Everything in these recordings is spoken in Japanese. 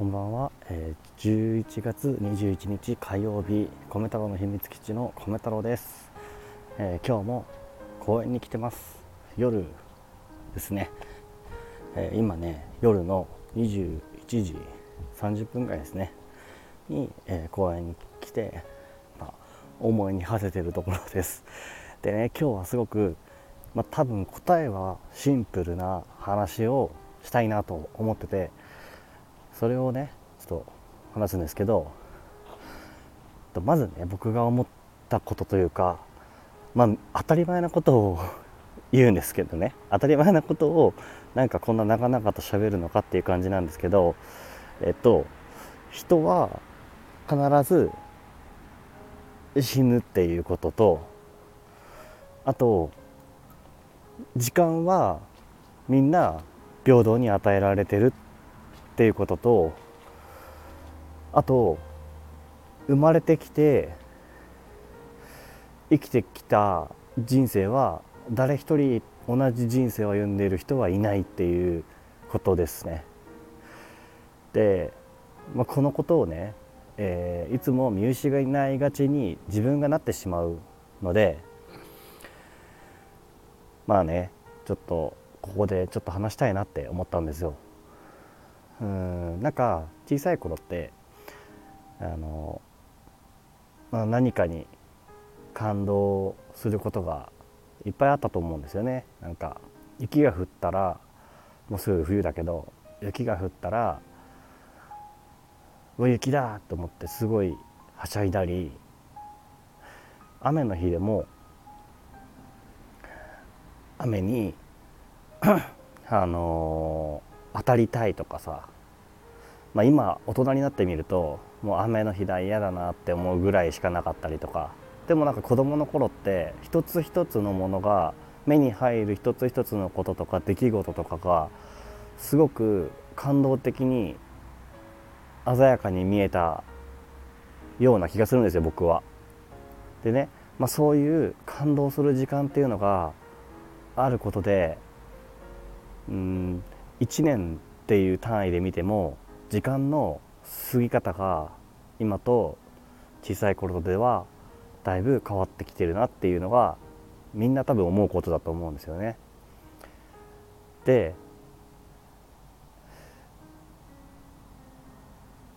こんばんは、えー、11月21日火曜日米太郎の秘密基地の米太郎です、えー、今日も公園に来てます。夜ですね、えー、今ね夜の21時30分ぐらいですね。に、え公園に来て、まあ、思いに馳せてるところです。でね今日はすごくまあ、多分答えはシンプルな話をしたいなと思っててそれをねちょっと話すんですけどまずね僕が思ったことというかまあ当たり前なことを言うんですけどね。当たり前なことをなんかこんな長々と喋るのかっていう感じなんですけどえっと人は必ず死ぬっていうこととあと時間はみんな平等に与えられてるっていうこととあと生まれてきて生きてきた人生は誰一人同じ人生を歩んでいる人はいないっていうことですね。で、まあ、このことをね、えー、いつも見失いがちに自分がなってしまうのでまあねちょっとここでちょっと話したいなって思ったんですよ。うんなんか小さい頃ってあの、まあ、何かに感動することがいっぱいあったと思うんですよね。なんか雪が降ったらもうすぐ冬だけど雪が降ったら「うわ雪だ!」と思ってすごいはしゃいだり雨の日でも雨に あのー、当たりたいとかさ、まあ、今大人になってみるともう雨の日だ嫌だなって思うぐらいしかなかったりとかでもなんか子供の頃って一つ一つのものが目に入る一つ一つのこととか出来事とかがすごく感動的に鮮やかに見えたような気がするんですよ僕は。でね、まあ、そういう感動する時間っていうのがあることでうん1年っていう単位で見ても時間の過ぎ方が今と小さい頃ではだいぶ変わってきてるなっていうのがみんな多分思うことだと思うんですよね。で、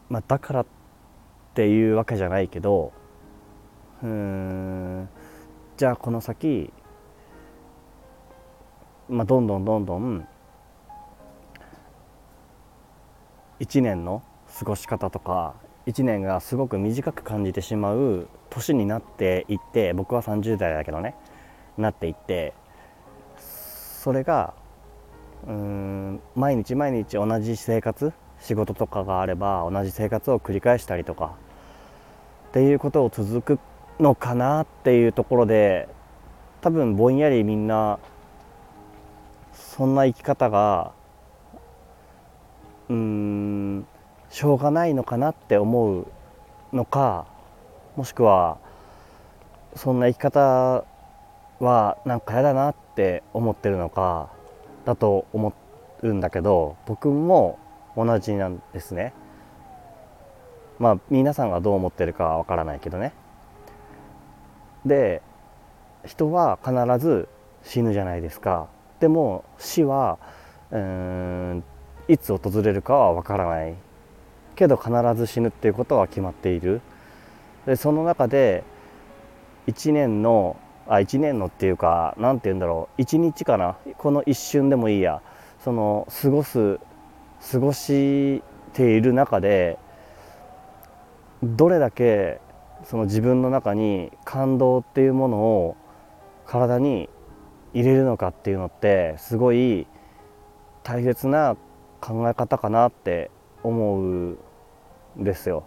まあ、だからっていうわけじゃないけどうんじゃあこの先まあ、どんどんどんどん1年の過ごし方とか1年がすごく短く感じてしまう年になっていって僕は30代だけどねなっていってそれがうーん毎日毎日同じ生活仕事とかがあれば同じ生活を繰り返したりとかっていうことを続くのかなっていうところで多分ぼんやりみんなそんな生き方がうんしょうがないのかなって思うのかもしくはそんな生き方はなんか嫌だなって思ってるのかだと思うんだけど僕も同じなんですね。まあ皆さんがどう思ってるかはわからないけどね。で人は必ず死ぬじゃないですか。でも死はうんいつ訪れるかはわからない。けど必ず死ぬっていうことは決まっている。でその中で1年のあ1年のっていうか何て言うんだろう。1日かな。この一瞬でもいいや。その過ごす過ごしている中でどれだけその自分の中に感動っていうものを体に入れるのかっていうのってすごい大切な考え方かなって思うんですよ。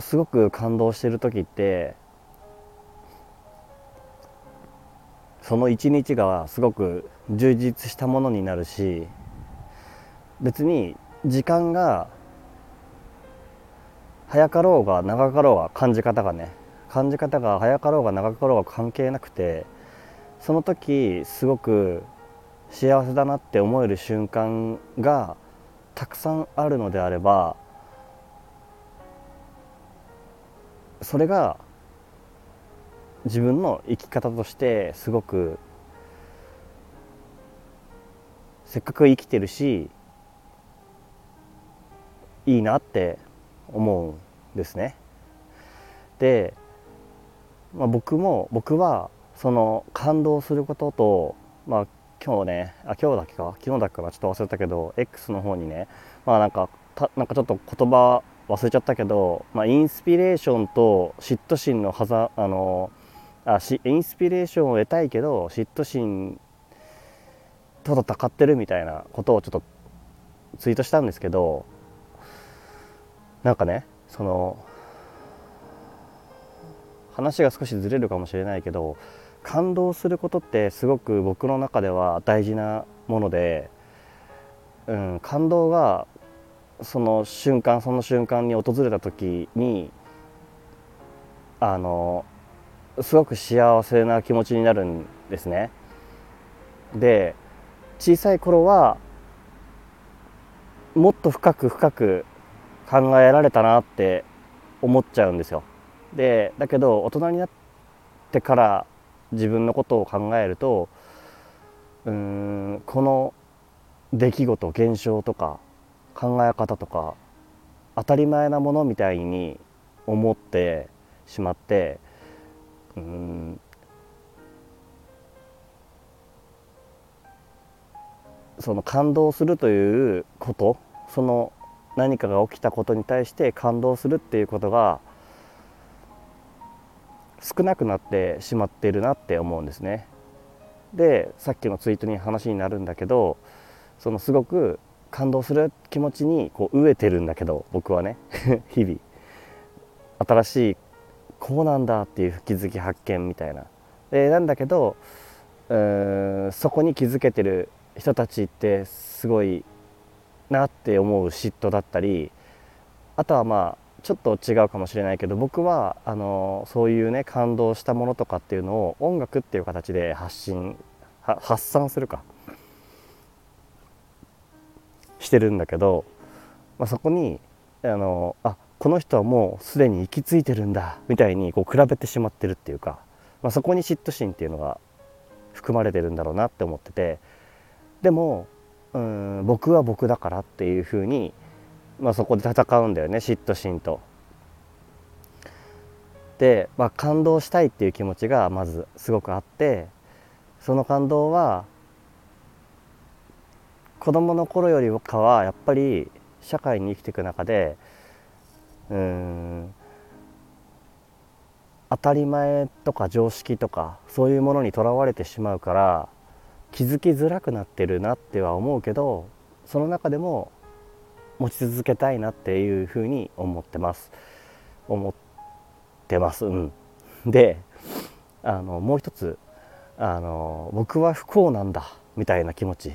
すごく感動してる時ってその一日がすごく充実したものになるし別に時間が早かろうが長かろうが感じ方がね感じ方が早かろうが長かろうが関係なくてその時すごく幸せだなって思える瞬間がたくさんあるのであればそれが自分の生き方としてすごくせっかく生きてるしいいなって思うんですね。で、まあ、僕も僕はその感動することと、まあ、今日ねあ今日だっけか？昨日だっけかちょっと忘れたけど X の方にねまあなんかたなんかちょっと言葉忘れちゃったけど、まあ、インスピレーションと嫉妬心のはざあのあしインスピレーションを得たいけど嫉妬心と戦ってるみたいなことをちょっとツイートしたんですけどなんかねその話が少しずれるかもしれないけど感動することってすごく僕の中では大事なもので、うん、感動がその瞬間その瞬間に訪れた時にあのすごく幸せな気持ちになるんですね。で小さい頃はもっと深く深く考えられたなって思っちゃうんですよ。でだけど大人になってから自分のことを考えるとうーんこの出来事現象とか考え方とか当たり前なものみたいに思ってしまってうんその感動するということその何かが起きたことに対して感動するっていうことが少なくなってしまってるなって思うんですね。でさっきのツイートに話になるんだけどそのすごく感動する気持ちにこう飢えてるんだけど僕はね 日々新しいこうなんだっていう気づき発見みたいな。でなんだけどうんそこに気づけてる人たちってすごいなって思う嫉妬だったりあとはまあちょっと違うかもしれないけど僕はあのそういうね感動したものとかっていうのを音楽っていう形で発信発散するか。してるんだけど、まあ、そこにあのあこの人はもうすでに行き着いてるんだみたいにこう比べてしまってるっていうか、まあ、そこに嫉妬心っていうのが含まれてるんだろうなって思っててでもうん僕は僕だからっていうふうに、まあ、そこで戦うんだよね嫉妬心と。で、まあ、感動したいっていう気持ちがまずすごくあってその感動は子供の頃よりかはやっぱり社会に生きていく中でうん当たり前とか常識とかそういうものにとらわれてしまうから気づきづらくなってるなっては思うけどその中でも持ち続けたいなっていうふうに思ってます。思ってます。うん。であのもう一つあの僕は不幸なんだみたいな気持ちっ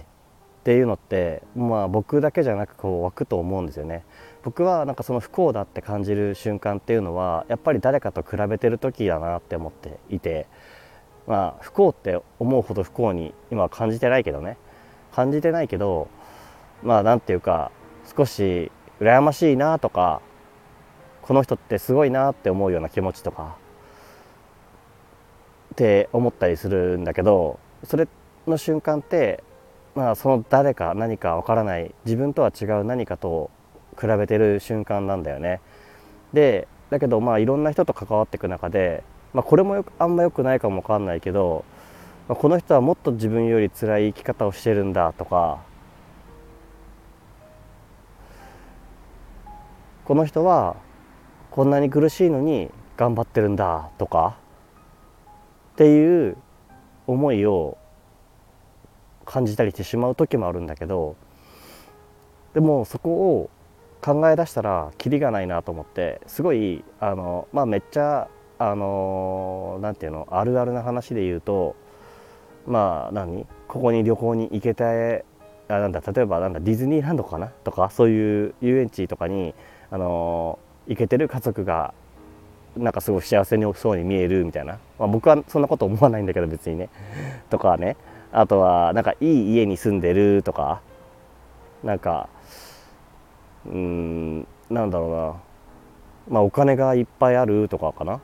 ていうのってまあ僕だけじゃなくこう湧くと思うんですよね。僕はなんかその不幸だって感じる瞬間っていうのはやっぱり誰かと比べてる時だなって思っていてまあ不幸って思うほど不幸に今は感じてないけどね。感じてないけどまあなんていうか少し羨ましいなとかこの人ってすごいなって思うような気持ちとかって思ったりするんだけどそれの瞬間ってまあその誰か何かわからない自分とは違う何かと比べてる瞬間なんだよね。でだけどまあいろんな人と関わっていく中でまあ、これもあんま良くないかもわかんないけど、まあ、この人はもっと自分より辛い生き方をしてるんだとかこの人はこんなに苦しいのに頑張ってるんだとかっていう思いを感じたりしてしまう時もあるんだけどでもそこを考え出したらキリがないなと思ってすごいあのまあめっちゃあの何て言うのあるあるな話で言うとまあ何？ここに旅行に行けたあなんだ例えばなんだディズニーランドかなとかそういう遊園地とかに、あの行けてる家族がなんかすごい幸せにそうに見えるみたいな、まあ、僕はそんなこと思わないんだけど別にね。とかね。あとはなんかいい家に住んでるとか。なんかうんなんだろうな。まあお金がいっぱいあるとかかな、ま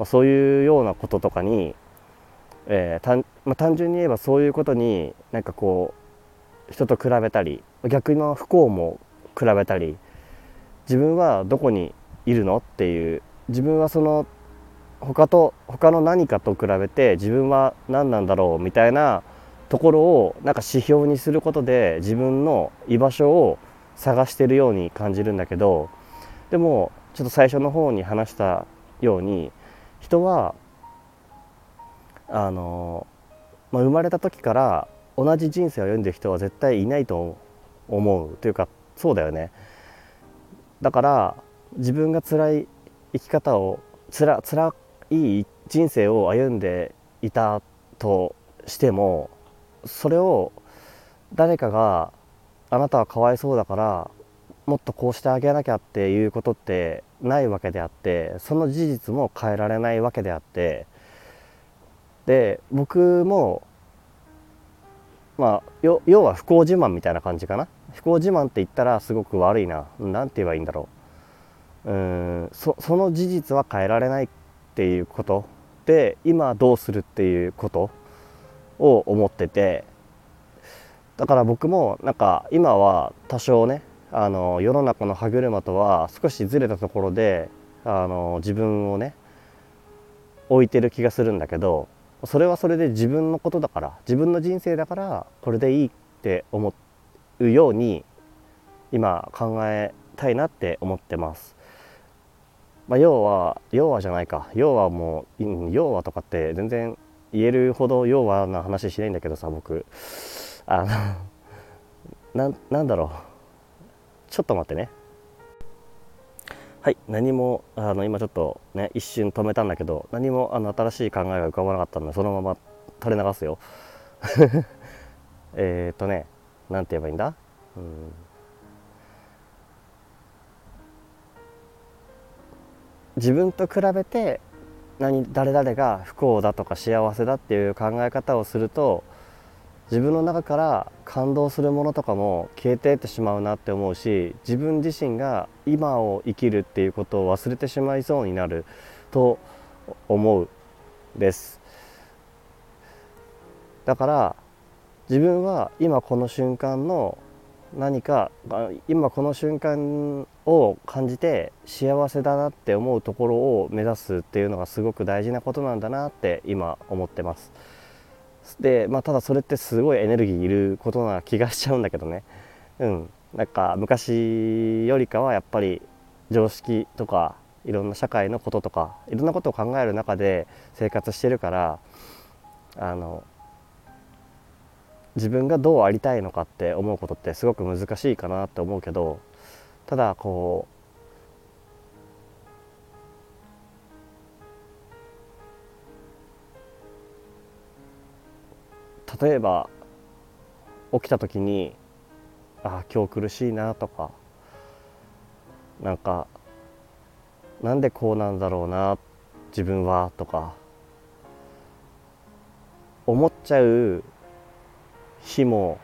あ、そういうようなこととかに、えー単まあ、単純に言えばそういうことになんかこう人と比べたり逆の不幸も比べたり自分はどこにいるのっていう自分はその他と他の何かと比べて自分は何なんだろうみたいなところをなんか指標にすることで自分の居場所を探してるように感じるんだけどでもちょっと最初の方に話したように人はあの、まあ、生まれた時から同じ人生を歩んでる人は絶対いないと思う。というかそうだよね。だから自分が辛い生き方をつら辛い人生を歩んでいたとしてもそれを誰かがあなたはかわいそうだからもっとこうしてあげなきゃっていうことってないわけであってその事実も変えられないわけであってで僕もまあ要は不幸自慢みたいな感じかな。不幸自慢って言ったらすごく悪いな。何て言えばいいんだろう。うんそその事実は変えられないっていうことで今どうするっていうことを思ってて。だから僕もなんか今は多少ねあの世の中の歯車とは少しずれたところであの自分をね置いてる気がするんだけどそれはそれで自分のことだから自分の人生だからこれでいいって思ってうように今考えたいなって思ってます。まあ、要は要はじゃないか。要はもう要はとかって全然言えるほど要はな話しないんだけどさ僕。あの なんだろう。ちょっと待ってね。はい何もあの今ちょっとね一瞬止めたんだけど何もあの新しい考えが浮かばなかったのでそのまま垂れ流すよ。えっとね何て言えばいいんだ？うん。自分と比べて何誰々が不幸だとか幸せだっていう考え方をすると自分の中から感動するものとかも消えていってしまうなって思うし自分自身が今を生きるっていうことを忘れてしまいそうになると思うです。だから自分は今この瞬間の何か今この瞬間を感じて幸せだなって思うところを目指すっていうのがすごく大事なことなんだなって今思ってます。で、まあ、ただそれってすごいエネルギーいることな気がしちゃうんだけどね。うん、なんか昔よりかはやっぱり常識とかいろんな社会のこととかいろんなことを考える中で生活してるからあの自分がどうありたいのかって思うことってすごく難しいかなって思うけどただこう例えば起きた時にあ今日苦しいなとかなんかなんでこうなんだろうな自分はとか思っちゃう日も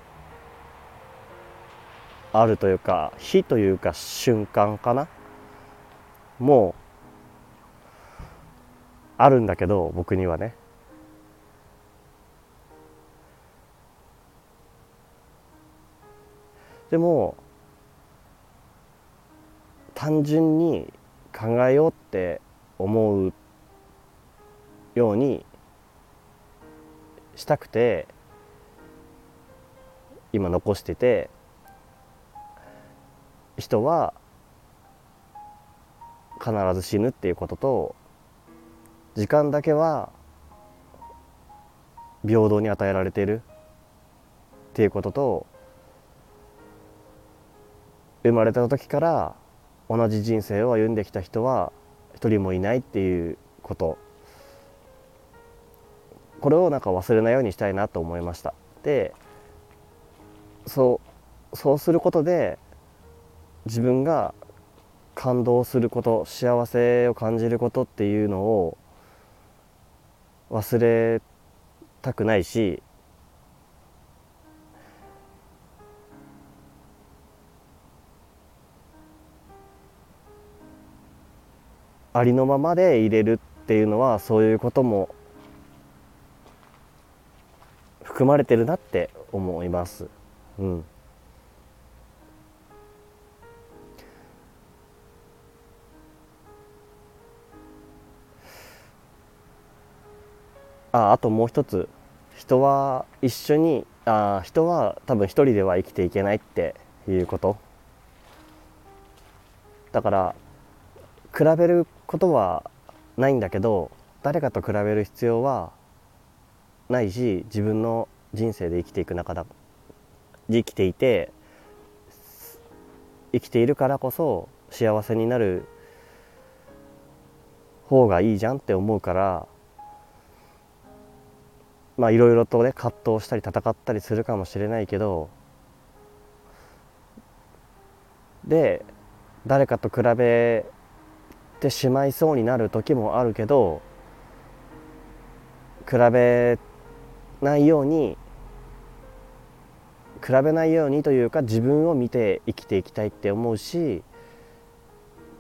あるというか日というか瞬間かな？もうあるんだけど僕にはね。でも単純に考えようって思うようにしたくて今残してて人は必ず死ぬっていうことと時間だけは平等に与えられているっていうことと生まれた時から同じ人生を歩んできた人は一人もいないっていうこと。これをなんか忘れないようにしたいなと思いました。でそうそうすることで自分が感動すること幸せを感じることっていうのを忘れたくないしありのままで入れるっていうのはそういうことも含まれてるなって思います。うん、ああともう一つ。人は一緒にあ人は多分一人では生きていけないっていうこと。だから比べることはないんだけど誰かと比べる必要はないし自分の人生で生きていく中だ。生きていて生きているからこそ幸せになる方がいいじゃんって思うからまあいろいろとね葛藤したり戦ったりするかもしれないけどで誰かと比べてしまいそうになる時もあるけど比べないように比べないようにというか自分を見て生きていきたいって思うし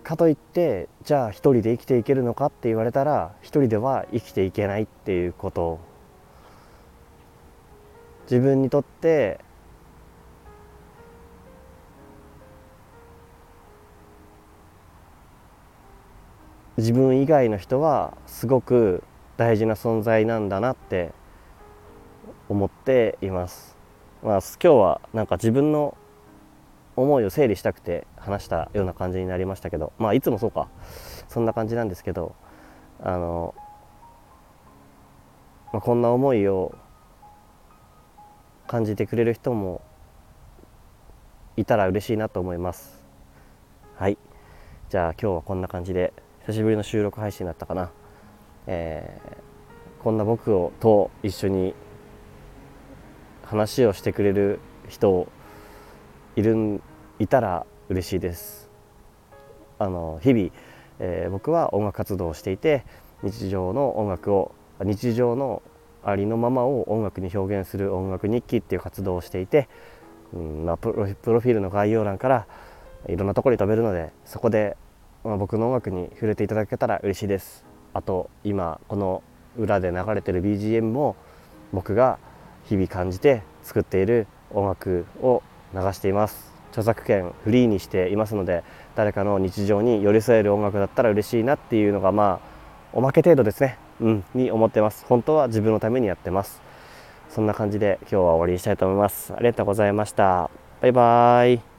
かといってじゃあ一人で生きていけるのかって言われたら一人では生きていけないっていうこと自分にとって自分以外の人はすごく大事な存在なんだなって思っています。まあ、今日はなんか自分の思いを整理したくて話したような感じになりましたけどまあいつもそうか。そんな感じなんですけどあの、まあ、こんな思いを感じてくれる人もいたら嬉しいなと思います。はい。じゃあ今日はこんな感じで久しぶりの収録配信だったかな、えー、こんな僕をと一緒に話をしてくれる人いるいたら嬉しいです。あの日々、えー、僕は音楽活動をしていて日常の音楽を日常のありのままを音楽に表現する音楽日記っていう活動をしていて、うんまあ、プロフィールの概要欄からいろんなところに飛べるのでそこで、まあ、僕の音楽に触れていただけたら嬉しいです。あと今この裏で流れてる BGM も僕が日々感じて作っている音楽を流しています。著作権フリーにしていますので誰かの日常に寄り添える音楽だったら嬉しいなっていうのがまあおまけ程度ですね。うんに思ってます。本当は自分のためにやってます。そんな感じで今日は終わりにしたいと思います。ありがとうございました。バイバーイ。